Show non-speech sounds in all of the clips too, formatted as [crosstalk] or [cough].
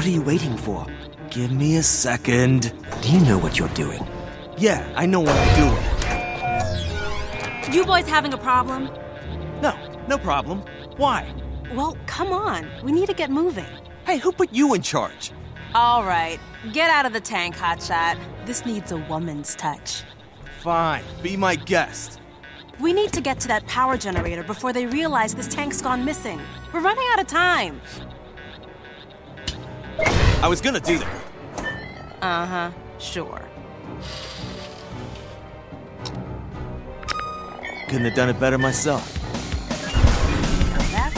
What are you waiting for? Give me a second. Do you know what you're doing? Yeah, I know what I'm doing. You boys having a problem? No, no problem. Why? Well, come on. We need to get moving. Hey, who put you in charge? All right. Get out of the tank, Hotshot. This needs a woman's touch. Fine, be my guest. We need to get to that power generator before they realize this tank's gone missing. We're running out of time. I was gonna do that. Uh huh. Sure. Couldn't have done it better myself.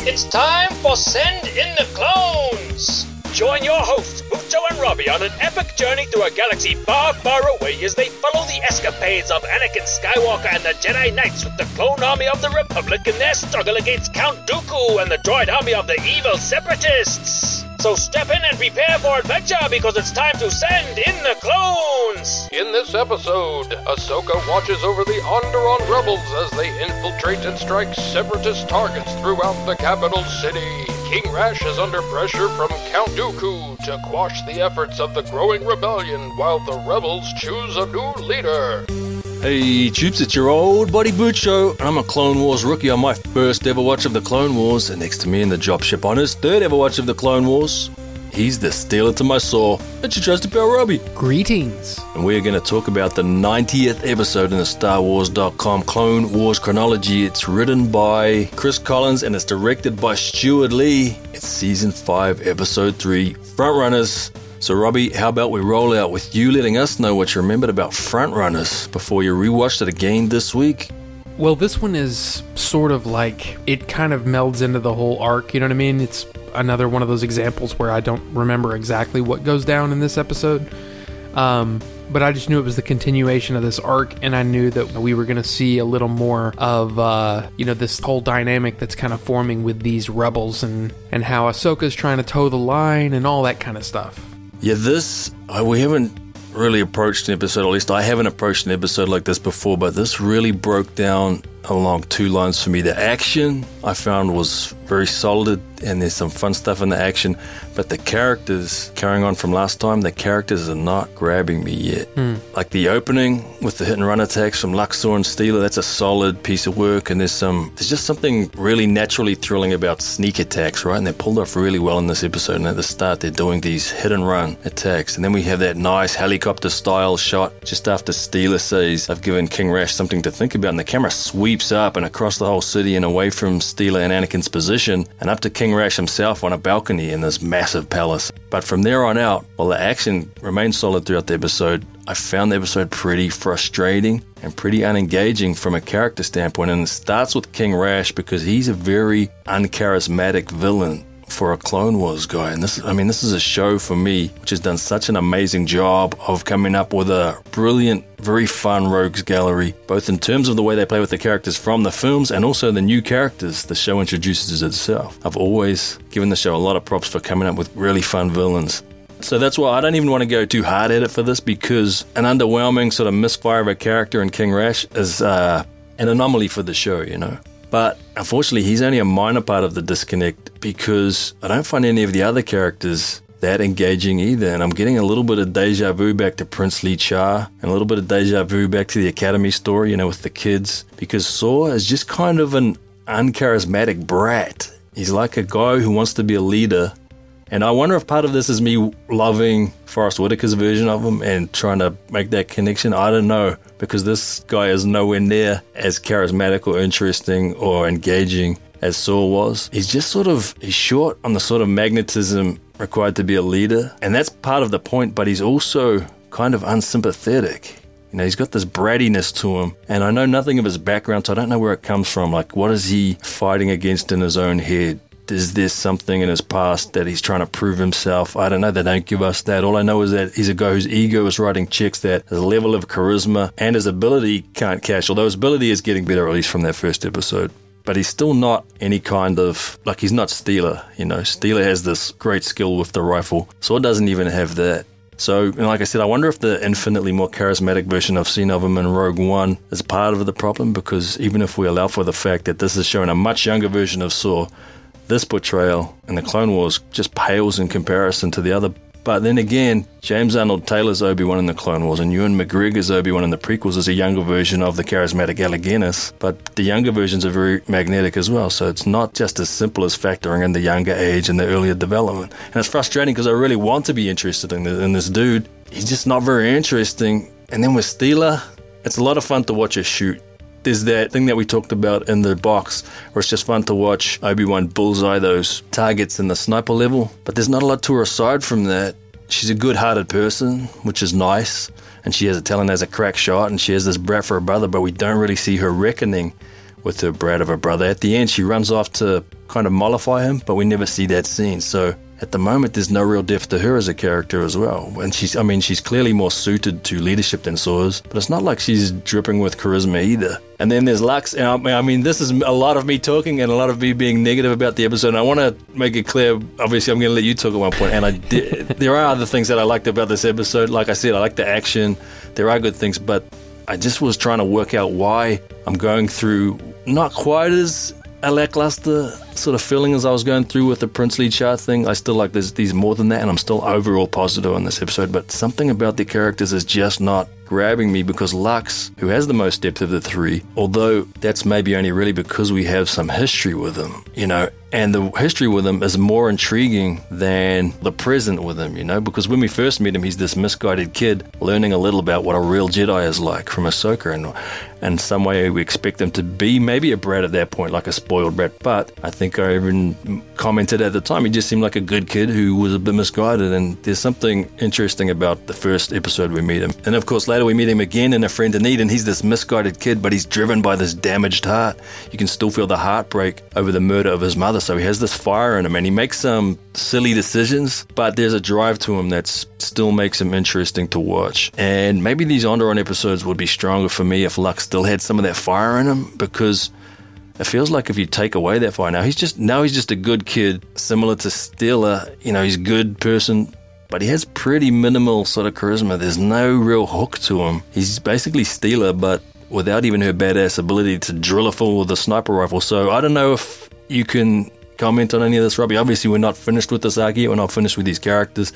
It's time for Send in the Clones! Join your hosts, Bucho and Robbie, on an epic journey through a galaxy far, far away as they follow the escapades of Anakin Skywalker and the Jedi Knights with the clone army of the Republic in their struggle against Count Dooku and the droid army of the evil Separatists. So step in and prepare for adventure because it's time to send in the clones! In this episode, Ahsoka watches over the Onderon rebels as they infiltrate and strike separatist targets throughout the capital city. King Rash is under pressure from Count Dooku to quash the efforts of the growing rebellion while the rebels choose a new leader. Hey, troops, it's your old buddy Bucho, and I'm a Clone Wars rookie on my first ever watch of the Clone Wars, and next to me in the dropship on his third ever watch of the Clone Wars, he's the stealer to my soul. It's your trusted pal Robbie. Greetings. And we're going to talk about the 90th episode in the StarWars.com Clone Wars chronology. It's written by Chris Collins and it's directed by Stuart Lee. It's season 5, episode 3, Frontrunners. So, Robbie, how about we roll out with you letting us know what you remembered about Frontrunners before you rewatched it again this week? Well, this one is sort of like it kind of melds into the whole arc. You know what I mean? It's another one of those examples where I don't remember exactly what goes down in this episode. Um, but I just knew it was the continuation of this arc, and I knew that we were going to see a little more of, uh, you know, this whole dynamic that's kind of forming with these rebels and, and how Ahsoka's trying to toe the line and all that kind of stuff. Yeah, this, we haven't really approached an episode, at least I haven't approached an episode like this before, but this really broke down along two lines for me. The action I found was very solid, and there's some fun stuff in the action, but the characters, carrying on from last time, the characters are not grabbing me yet. Hmm. Like the opening with the hit and run attacks from Luxor and Steela, that's a solid piece of work, and there's some, there's just something really naturally thrilling about sneak attacks, right? And they're pulled off really well in this episode. And at the start, they're doing these hit and run attacks, and then we have that nice helicopter style shot just after Steela says, I've given King Rash something to think about, and the camera sweeps up and across the whole city and away from Steela and Anakin's position and up to King Rash himself on a balcony in this massive palace. But from there on out, while the action remained solid throughout the episode, I found the episode pretty frustrating and pretty unengaging from a character standpoint. And it starts with King Rash because he's a very uncharismatic villain for a Clone Wars guy. And this, I mean, this is a show for me which has done such an amazing job of coming up with a brilliant, very fun rogues gallery, both in terms of the way they play with the characters from the films and also the new characters the show introduces itself. I've always given the show a lot of props for coming up with really fun villains. So that's why I don't even want to go too hard at it for this because an underwhelming sort of misfire of a character in King Rash is uh, an anomaly for the show, you know. But unfortunately, he's only a minor part of the disconnect because I don't find any of the other characters that engaging either. And I'm getting a little bit of deja vu back to Prince Princely Char and a little bit of deja vu back to the Academy story, you know, with the kids. Because Saw is just kind of an uncharismatic brat. He's like a guy who wants to be a leader. And I wonder if part of this is me loving Forest Whitaker's version of him and trying to make that connection. I don't know because this guy is nowhere near as charismatic or interesting or engaging as Saul was. He's just sort of he's short on the sort of magnetism required to be a leader, and that's part of the point. But he's also kind of unsympathetic. You know, he's got this brattiness to him, and I know nothing of his background, so I don't know where it comes from. Like, what is he fighting against in his own head? Is there something in his past that he's trying to prove himself? I don't know. They don't give us that. All I know is that he's a guy whose ego is writing checks that his level of charisma and his ability can't cash. Although his ability is getting better, at least from that first episode. But he's still not any kind of like he's not Steela. You know, Steela has this great skill with the rifle, it doesn't even have that. So, like I said, I wonder if the infinitely more charismatic version I've seen of him in Rogue One is part of the problem because even if we allow for the fact that this is showing a much younger version of Saw, this portrayal in the Clone Wars just pales in comparison to the other. But then again, James Arnold Taylor's Obi Wan in the Clone Wars and Ewan McGregor's Obi Wan in the prequels is a younger version of the charismatic Guinness. But the younger versions are very magnetic as well, so it's not just as simple as factoring in the younger age and the earlier development. And it's frustrating because I really want to be interested in, in this dude. He's just not very interesting. And then with Steela, it's a lot of fun to watch her shoot there's that thing that we talked about in the box where it's just fun to watch Obi-Wan bullseye those targets in the sniper level. But there's not a lot to her aside from that. She's a good-hearted person, which is nice, and she has a talent as a crack shot, and she has this brat for her brother, but we don't really see her reckoning with her brat of her brother. At the end, she runs off to kind of mollify him, but we never see that scene. So at the moment, there's no real depth to her as a character as well. And she's, I mean, she's clearly more suited to leadership than Saws, but it's not like she's dripping with charisma either. And then there's Lux, and I mean, this is a lot of me talking and a lot of me being negative about the episode. And I want to make it clear. Obviously, I'm going to let you talk at one point, and I did. [laughs] there are other things that I liked about this episode. Like I said, I like the action. There are good things, but I just was trying to work out why I'm going through not quite as a lackluster sort of feeling as I was going through with the Prince Lee-Char thing. I still like there's these more than that, and I'm still overall positive on this episode. But something about the characters is just not grabbing me because Lux, who has the most depth of the three, although that's maybe only really because we have some history with him, you know, and the history with him is more intriguing than the present with him, you know, because when we first meet him, he's this misguided kid learning a little about what a real Jedi is like from Ahsoka, and in some way we expect him to be maybe a brat at that point, like a spoiled brat. But I think I think I even commented at the time he just seemed like a good kid who was a bit misguided, and there's something interesting about the first episode we meet him, and of course later we meet him again in A Friend in Need, and he's this misguided kid, but he's driven by this damaged heart. You can still feel the heartbreak over the murder of his mother so he has this fire in him and he makes some silly decisions, but there's a drive to him that still makes him interesting to watch. And maybe these Onderon episodes would be stronger for me if Lux still had some of that fire in him because it feels like if you take away that fire now, he's just now he's just a good kid, similar to Steela. You know, he's a good person, but he has pretty minimal sort of charisma. There's no real hook to him. He's basically Steela, but without even her badass ability to drill a fool with a sniper rifle. So I don't know if you can comment on any of this, Robbie. Obviously, we're not finished with this arc yet. We're not finished with these characters.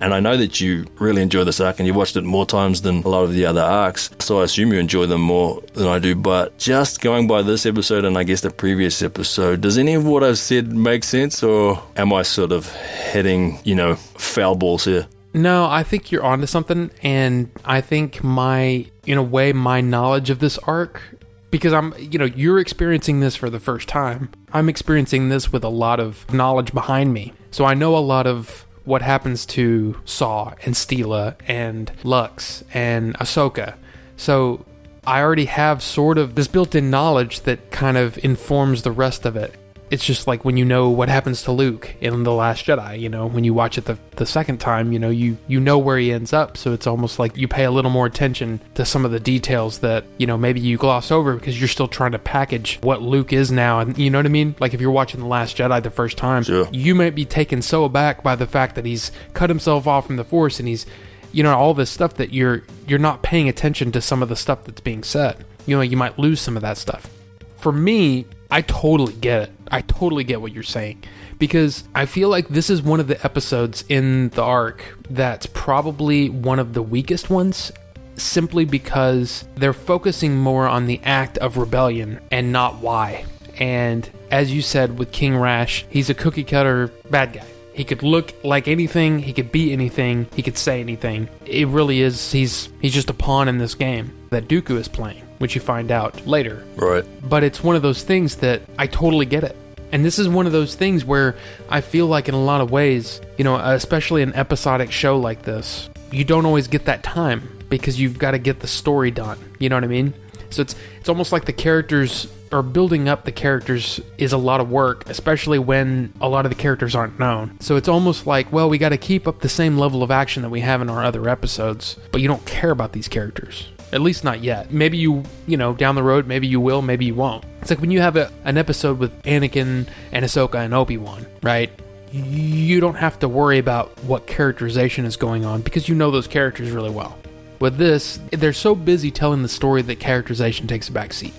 And I know that you really enjoy this arc and you've watched it more times than a lot of the other arcs. So I assume you enjoy them more than I do. But just going by this episode and I guess the previous episode, does any of what I've said make sense or am I sort of heading, you know, foul balls here? No, I think you're onto something, and I think my, in a way, my knowledge of this arc because I'm, you know, you're experiencing this for the first time. I'm experiencing this with a lot of knowledge behind me. So I know a lot of what happens to Saw and Steela and Lux and Ahsoka. So I already have sort of this built in knowledge that kind of informs the rest of it it's just like when you know what happens to Luke in The Last Jedi, you know, when you watch it the, the second time, you know, you, you know where he ends up. So it's almost like you pay a little more attention to some of the details that, you know, maybe you gloss over because you're still trying to package what Luke is now. And you know what I mean? Like if you're watching The Last Jedi the first time, sure. you might be taken so aback by the fact that he's cut himself off from the Force and he's, you know, all this stuff that you're you're not paying attention to some of the stuff that's being said. You know, you might lose some of that stuff. For me, I totally get it. I totally get what you're saying because I feel like this is one of the episodes in the arc that's probably one of the weakest ones simply because they're focusing more on the act of rebellion and not why. And as you said with King Rash, he's a cookie cutter bad guy. He could look like anything, he could be anything, he could say anything. It really is he's he's just a pawn in this game that Dooku is playing which you find out later. Right. But it's one of those things that I totally get it. And this is one of those things where I feel like, in a lot of ways, you know, especially an episodic show like this, you don't always get that time because you've got to get the story done. You know what I mean? So it's it's almost like the characters or building up the characters is a lot of work, especially when a lot of the characters aren't known. So it's almost like, well, we got to keep up the same level of action that we have in our other episodes, but you don't care about these characters. At least not yet. Maybe you, you know, down the road, maybe you will, maybe you won't. It's like when you have a, an episode with Anakin and Ahsoka and Obi Wan, right? You don't have to worry about what characterization is going on because you know those characters really well. With this, they're so busy telling the story that characterization takes a backseat.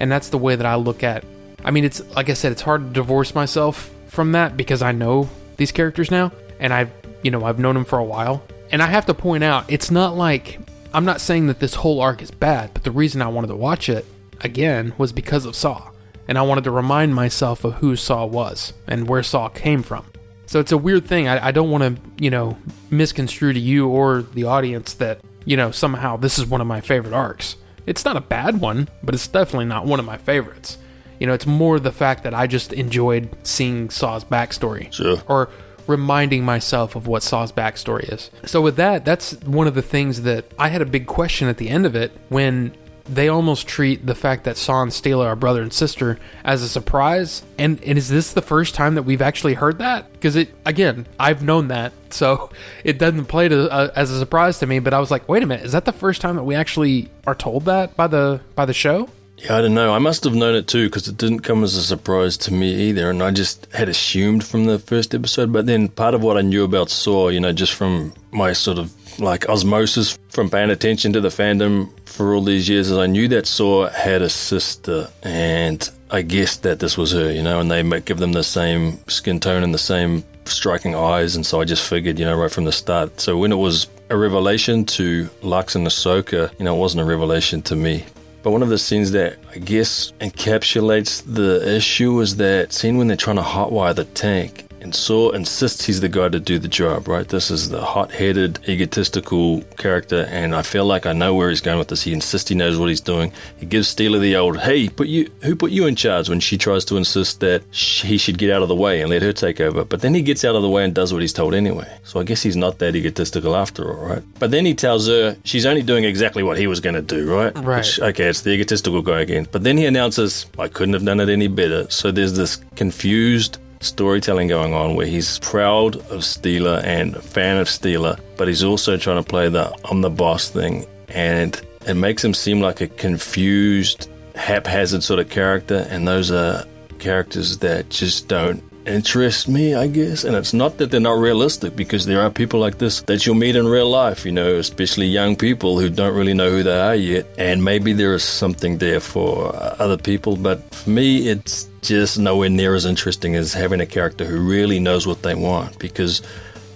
And that's the way that I look at I mean, it's like I said, it's hard to divorce myself from that because I know these characters now and I've, you know, I've known them for a while. And I have to point out, it's not like I'm not saying that this whole arc is bad, but the reason I wanted to watch it again was because of Saw. And I wanted to remind myself of who Saw was and where Saw came from. So it's a weird thing. I, I don't want to, you know, misconstrue to you or the audience that, you know, somehow this is one of my favorite arcs. It's not a bad one, but it's definitely not one of my favorites. You know, it's more the fact that I just enjoyed seeing Saw's backstory. Sure. Or reminding myself of what Saw's backstory is. So with that, that's one of the things that I had a big question at the end of it when they almost treat the fact that Saw and Steela are brother and sister as a surprise. And, and is this the first time that we've actually heard that? Because it again, I've known that, [laughs] so it doesn't play to, uh, as a surprise to me. But I was like, wait a minute, is that the first time that we actually are told that by the by the show? Yeah, I don't know. I must have known it too because it didn't come as a surprise to me either. And I just had assumed from the first episode. But then part of what I knew about Saw, you know, just from my sort of like osmosis from paying attention to the fandom for all these years, is I knew that Saw had a sister. And I guessed that this was her, you know, and they might give them the same skin tone and the same striking eyes. And so I just figured, you know, right from the start. So when it was a revelation to Lux and Ahsoka, you know, it wasn't a revelation to me. But one of the scenes that I guess encapsulates the issue is that scene when they're trying to hotwire the tank. And Saw insists he's the guy to do the job, right? This is the hot headed, egotistical character, and I feel like I know where he's going with this. He insists he knows what he's doing. He gives Steela the old, hey, put you, who put you in charge when she tries to insist that sh- he should get out of the way and let her take over. But then he gets out of the way and does what he's told anyway. So I guess he's not that egotistical after all, right? But then he tells her she's only doing exactly what he was going to do, right? Right. Which, okay, it's the egotistical guy again. But then he announces, I couldn't have done it any better. So there's this confused storytelling going on where he's proud of Steela and fan of Steela, but he's also trying to play the I'm the boss thing. And it makes him seem like a confused, haphazard sort of character. And those are characters that just don't interest me, I guess. And it's not that they're not realistic because there are people like this that you'll meet in real life, you know, especially young people who don't really know who they are yet. And maybe there is something there for other people, but for me, it's just nowhere near as interesting as having a character who really knows what they want because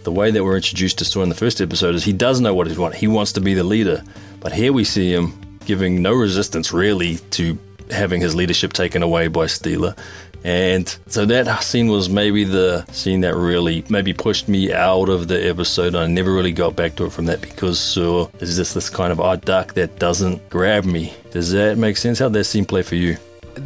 the way that we're introduced to Saw in the first episode is he does know what he wants. He wants to be the leader. But here we see him giving no resistance really to having his leadership taken away by Steela. And so that scene was maybe the scene that really maybe pushed me out of the episode. I never really got back to it from that because Saw is just this kind of odd duck that doesn't grab me. Does that make sense? How'd that scene play for you?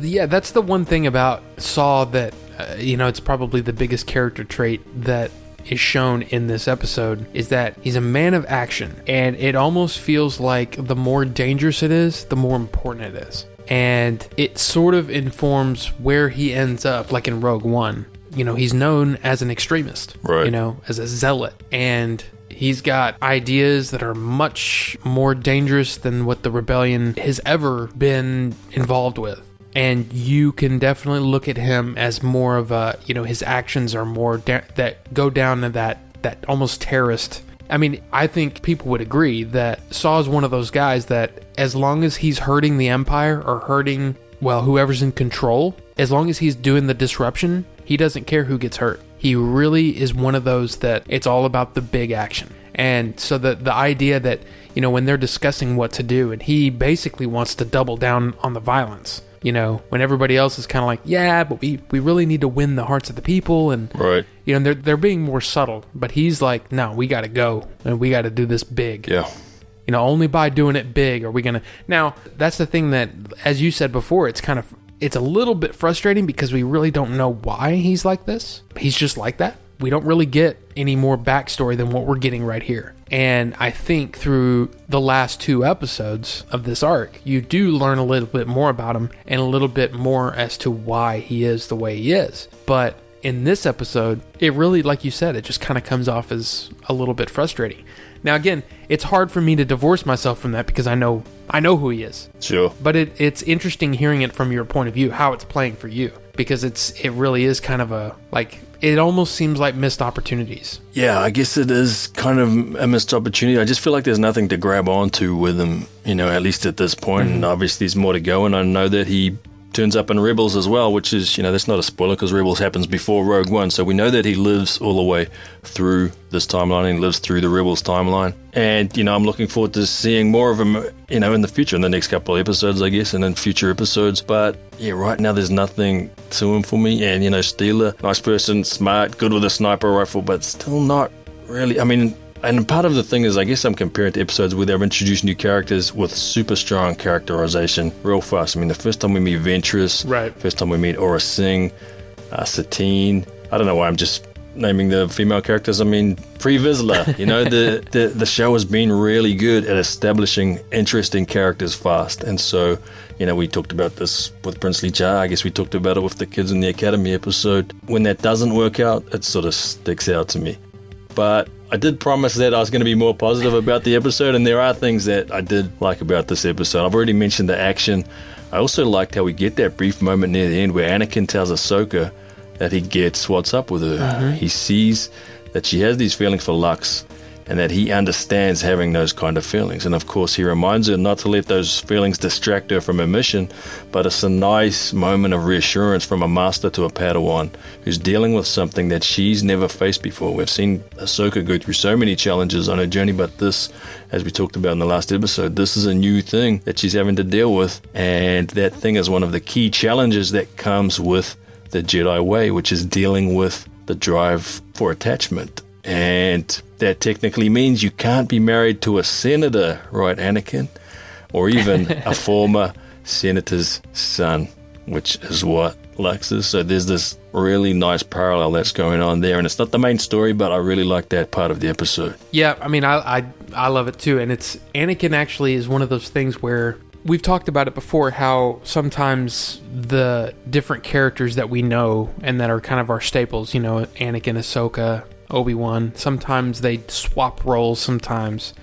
Yeah, that's the one thing about Saw that uh, you know it's probably the biggest character trait that is shown in this episode is that he's a man of action, and it almost feels like the more dangerous it is, the more important it is, and it sort of informs where he ends up. Like in Rogue One, you know, he's known as an extremist, Right. You know, as a zealot, and He's got ideas that are much more dangerous than what the rebellion has ever been involved with and you can definitely look at him as more of a you know his actions are more da- that go down to that that almost terrorist. I mean i think people would agree that Saw is one of those guys that as long as he's hurting the empire or hurting well whoever's in control as long as he's doing the disruption he doesn't care who gets hurt. He really is one of those that it's all about the big action. And so the the idea that you know when they're discussing what to do and he basically wants to double down on the violence you know, when everybody else is kind of like, yeah, but we, we really need to win the hearts of the people, and Right. you know, they're they're being more subtle. But he's like, no, we got to go and we got to do this big. Yeah. You know, only by doing it big are we gonna. Now, that's the thing that, as you said before, it's kind of it's a little bit frustrating because we really don't know why he's like this. He's just like that. We don't really get any more backstory than what we're getting right here. And I think through the last two episodes of this arc, you do learn a little bit more about him and a little bit more as to why he is the way he is. But in this episode, it really, like you said, it just kind of comes off as a little bit frustrating. Now, again, it's hard for me to divorce myself from that because I know I know who he is. Sure. But it, it's interesting hearing it from your point of view, how it's playing for you, because it's it really is kind of a like it almost seems like missed opportunities. Yeah, I guess it is kind of a missed opportunity. I just feel like there's nothing to grab onto with him, you know, at least at this point. And mm-hmm. obviously, there's more to go. And I know that he turns up in Rebels as well, which is, you know, that's not a spoiler because Rebels happens before Rogue One. So we know that he lives all the way through this timeline and lives through the Rebels timeline. And, you know, I'm looking forward to seeing more of him, you know, in the future, in the next couple of episodes, I guess, and in future episodes. But yeah, right now there's nothing to him for me. And, you know, Steela, nice person, smart, good with a sniper rifle, but still not really. I mean, and part of the thing is, I guess I'm comparing to episodes where they've introduced new characters with super strong characterization real fast. I mean, the first time we meet Ventress, Right. First time we meet Aurra Sing, uh, Satine. I don't know why I'm just naming the female characters. I mean, Pre Vizsla. [laughs] You know, the, the the show has been really good at establishing interesting characters fast, and so you know we talked about this with Prince Lee-Char. I guess we talked about it with the kids in the academy episode. When that doesn't work out, it sort of sticks out to me but I did promise that I was going to be more positive about the episode, and there are things that I did like about this episode. I've already mentioned the action. I also liked how we get that brief moment near the end where Anakin tells Ahsoka that he gets what's up with her. Mm-hmm. He sees that she has these feelings for Lux, and that he understands having those kind of feelings. And of course, he reminds her not to let those feelings distract her from her mission, but it's a nice moment of reassurance from a master to a Padawan who's dealing with something that she's never faced before. We've seen Ahsoka go through so many challenges on her journey, but this, as we talked about in the last episode, this is a new thing that she's having to deal with. And that thing is one of the key challenges that comes with the Jedi way, which is dealing with the drive for attachment. And that technically means you can't be married to a senator, right, Anakin? Or even [laughs] a former senator's son, which is what Lux is. So there's this really nice parallel that's going on there. And it's not the main story, but I really like that part of the episode. Yeah, I mean, I, I I love it too, and it's Anakin actually is one of those things where we've talked about it before. How sometimes the different characters that we know and that are kind of our staples, you know, Anakin, Ahsoka, Obi Wan. Sometimes they swap roles. Sometimes,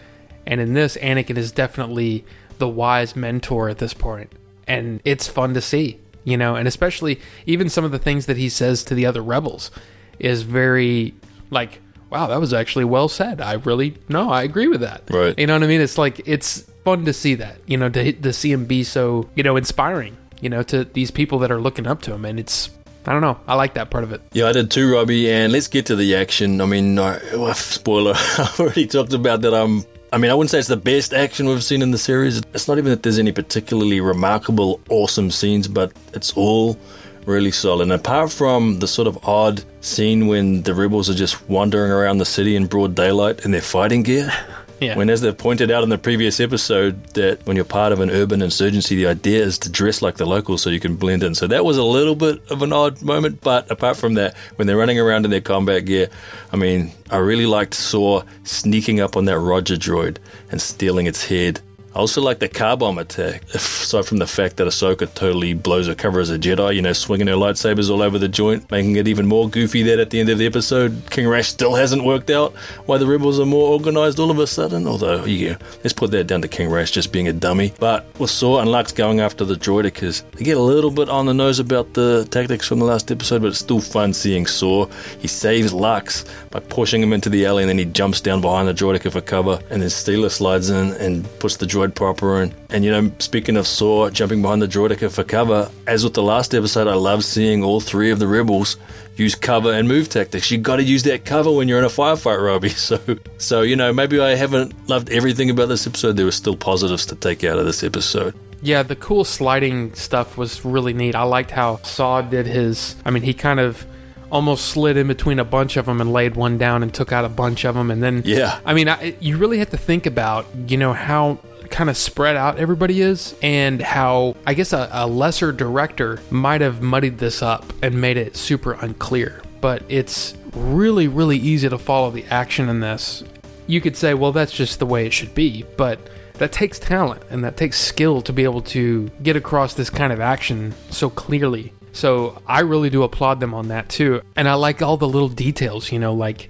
and in this, Anakin is definitely the wise mentor at this point, and it's fun to see, you know, and especially even some of the things that he says to the other rebels is very like wow, that was actually well said. I really no, I agree with that. Right. You know what I mean? It's like it's fun to see that. You know, to to see him be so you know inspiring. You know, to these people that are looking up to him, and it's I don't know. I like that part of it. Yeah, I did too, Robbie. And let's get to the action. I mean, [laughs] well, spoiler. [laughs] I've already talked about that. I'm. I mean, I wouldn't say it's the best action we've seen in the series. It's not even that there's any particularly remarkable, awesome scenes, but it's all really solid. And apart from the sort of odd scene when the rebels are just wandering around the city in broad daylight in their fighting gear. Yeah. When, as they've pointed out in the previous episode, that when you're part of an urban insurgency, the idea is to dress like the locals so you can blend in. So that was a little bit of an odd moment, but apart from that, when they're running around in their combat gear, I mean, I really liked Saw sneaking up on that Roger droid and stealing its head. I also like the car bomb attack, aside from the fact that Ahsoka totally blows her cover as a Jedi, you know, swinging her lightsabers all over the joint, making it even more goofy that at the end of the episode, King Rash still hasn't worked out why the rebels are more organized all of a sudden. Although, yeah, let's put that down to King Rash just being a dummy. But with Saw and going after the droidekas, they get a little bit on the nose about the tactics from the last episode, but it's still fun seeing Saw. He saves Lux by pushing him into the alley, and then he jumps down behind the droideka for cover, and then Steela slides in and puts the proper in. And you know, speaking of Saw jumping behind the droideka for cover, as with the last episode, I love seeing all three of the rebels use cover and move tactics. You got to use that cover when you're in a firefight, Robbie. [laughs] So, so you know, maybe I haven't loved everything about this episode. There were still positives to take out of this episode. Yeah, the cool sliding stuff was really neat. I liked how Saw did his. I mean, he kind of almost slid in between a bunch of them and laid one down and took out a bunch of them, and then Yeah. I mean, I, you really have to think about you know how kind of spread out everybody is and how I guess a, a lesser director might have muddied this up and made it super unclear. But it's really, really easy to follow the action in this. You could say, well, that's just the way it should be, but that takes talent and that takes skill to be able to get across this kind of action so clearly. So I really do applaud them on that too. And I like all the little details, you know, like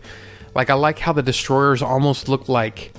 like I like how the destroyers almost look like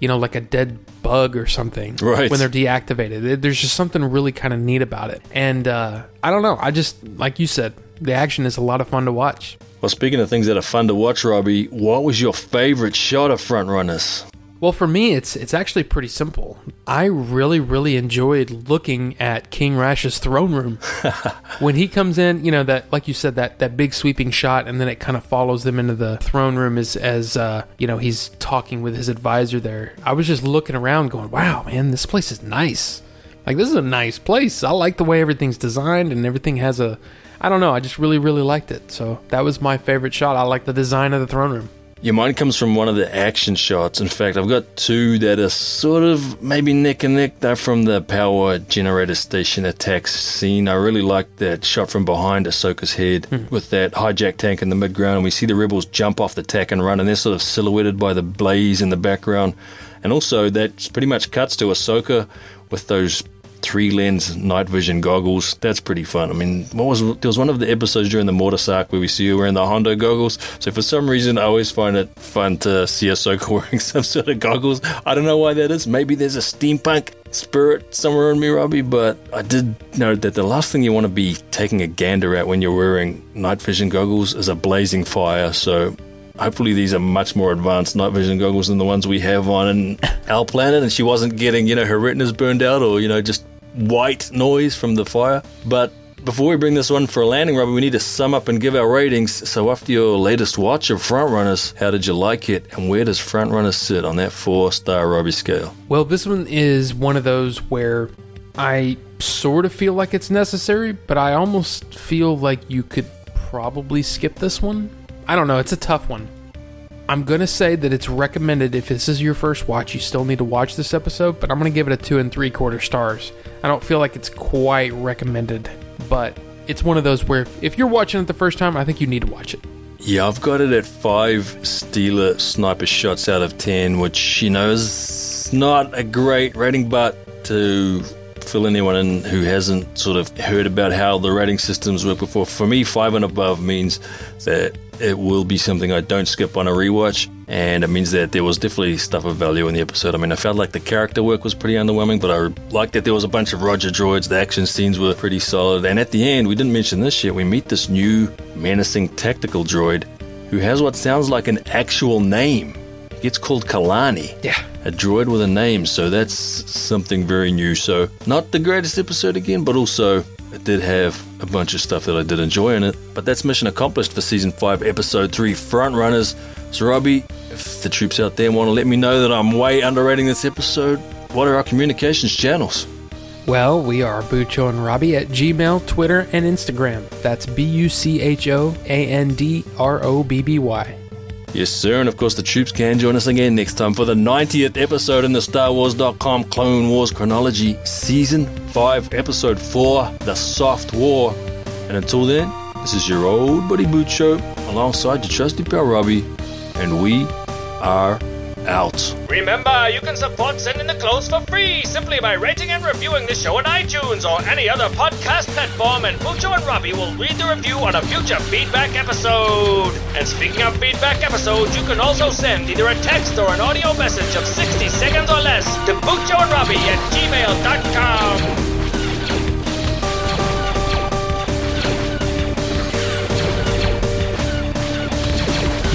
you know, like a dead bug or something Right. when they're deactivated. There- There's just something really kind of neat about it. And uh, I don't know, I just like you said, the action is a lot of fun to watch. Well, speaking of things that are fun to watch, Robbie, what was your favorite shot of Front Runners? Well, for me, it's it's actually pretty simple. I really, really enjoyed looking at King Rash's throne room [laughs] when he comes in. You know that, like you said, that that big sweeping shot, and then it kind of follows them into the throne room as as uh, you know he's talking with his advisor there. I was just looking around, going, "Wow, man, this place is nice. Like this is a nice place. I like the way everything's designed, and everything has a." I don't know. I just really, really liked it. So that was my favorite shot. I like the design of the throne room. Yeah, mine comes from one of the action shots. In fact, I've got two that are sort of maybe neck and neck. They're from the power generator station attack scene. I really like that shot from behind Ahsoka's head hmm. with that hijack tank in the midground. And we see the rebels jump off the tack and run, and they're sort of silhouetted by the blaze in the background. And also, that pretty much cuts to Ahsoka with those three lens night vision goggles. That's pretty fun. I mean, what was there was one of the episodes during the arc where we see her wearing the Hondo goggles. So for some reason, I always find it fun to see a Ahsoka [laughs] wearing some sort of goggles. I don't know why that is. Maybe there's a steampunk spirit somewhere in me, Robbie. But I did note that the last thing you want to be taking a gander at when you're wearing night vision goggles is a blazing fire. So Hopefully, these are much more advanced night vision goggles than the ones we have on [laughs] our planet, and she wasn't getting, you know, her retinas burned out or, you know, just white noise from the fire. But before we bring this one for a landing, Robbie, we need to sum up and give our ratings. So, after your latest watch of Frontrunners, how did you like it, and where does Frontrunners sit on that four star Robbie scale? Well, this one is one of those where I sort of feel like it's necessary, but I almost feel like you could probably skip this one. I don't know, it's a tough one. I'm going to say that it's recommended if this is your first watch, you still need to watch this episode, but I'm going to give it a two and three quarter stars. I don't feel like it's quite recommended, but it's one of those where if you're watching it the first time, I think you need to watch it. Yeah, I've got it at five Steela sniper shots out of ten, which, you know, is not a great rating, but to fill anyone in who hasn't sort of heard about how the rating systems work before, for me, five and above means that it will be something I don't skip on a rewatch, and it means that there was definitely stuff of value in the episode. I mean, I felt like the character work was pretty underwhelming, but I liked that there was a bunch of Roger droids. The action scenes were pretty solid, and at the end, we didn't mention this yet. We meet this new menacing tactical droid who has what sounds like an actual name. It's called Kalani. Yeah. A droid with a name, so that's something very new. So, not the greatest episode again, but also it did have a bunch of stuff that I did enjoy in it. But that's mission accomplished for season 5, episode 3 Front Runners. So, Robbie, if the troops out there want to let me know that I'm way underrating this episode, what are our communications channels? Well, we are Bucho and Robbie at Gmail, Twitter, and Instagram. That's B U C H O A N D R O B B Y. Yes, sir. And of course, the troops can join us again next time for the 90th episode in the StarWars.com Clone Wars chronology, Season 5, Episode 4, The Soft War. And until then, this is your old buddy Bucho alongside your trusty pal Robbie, and we are out. Remember, you can support Send in the Clones for free simply by rating and reviewing the show on iTunes or any other podcast platform, and Bucho and Robbie will read the review on a future feedback episode. And speaking of feedback episodes, you can also send either a text or an audio message of 60 seconds or less to Bucho and Robbie at gmail.com.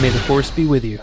May the Force be with you.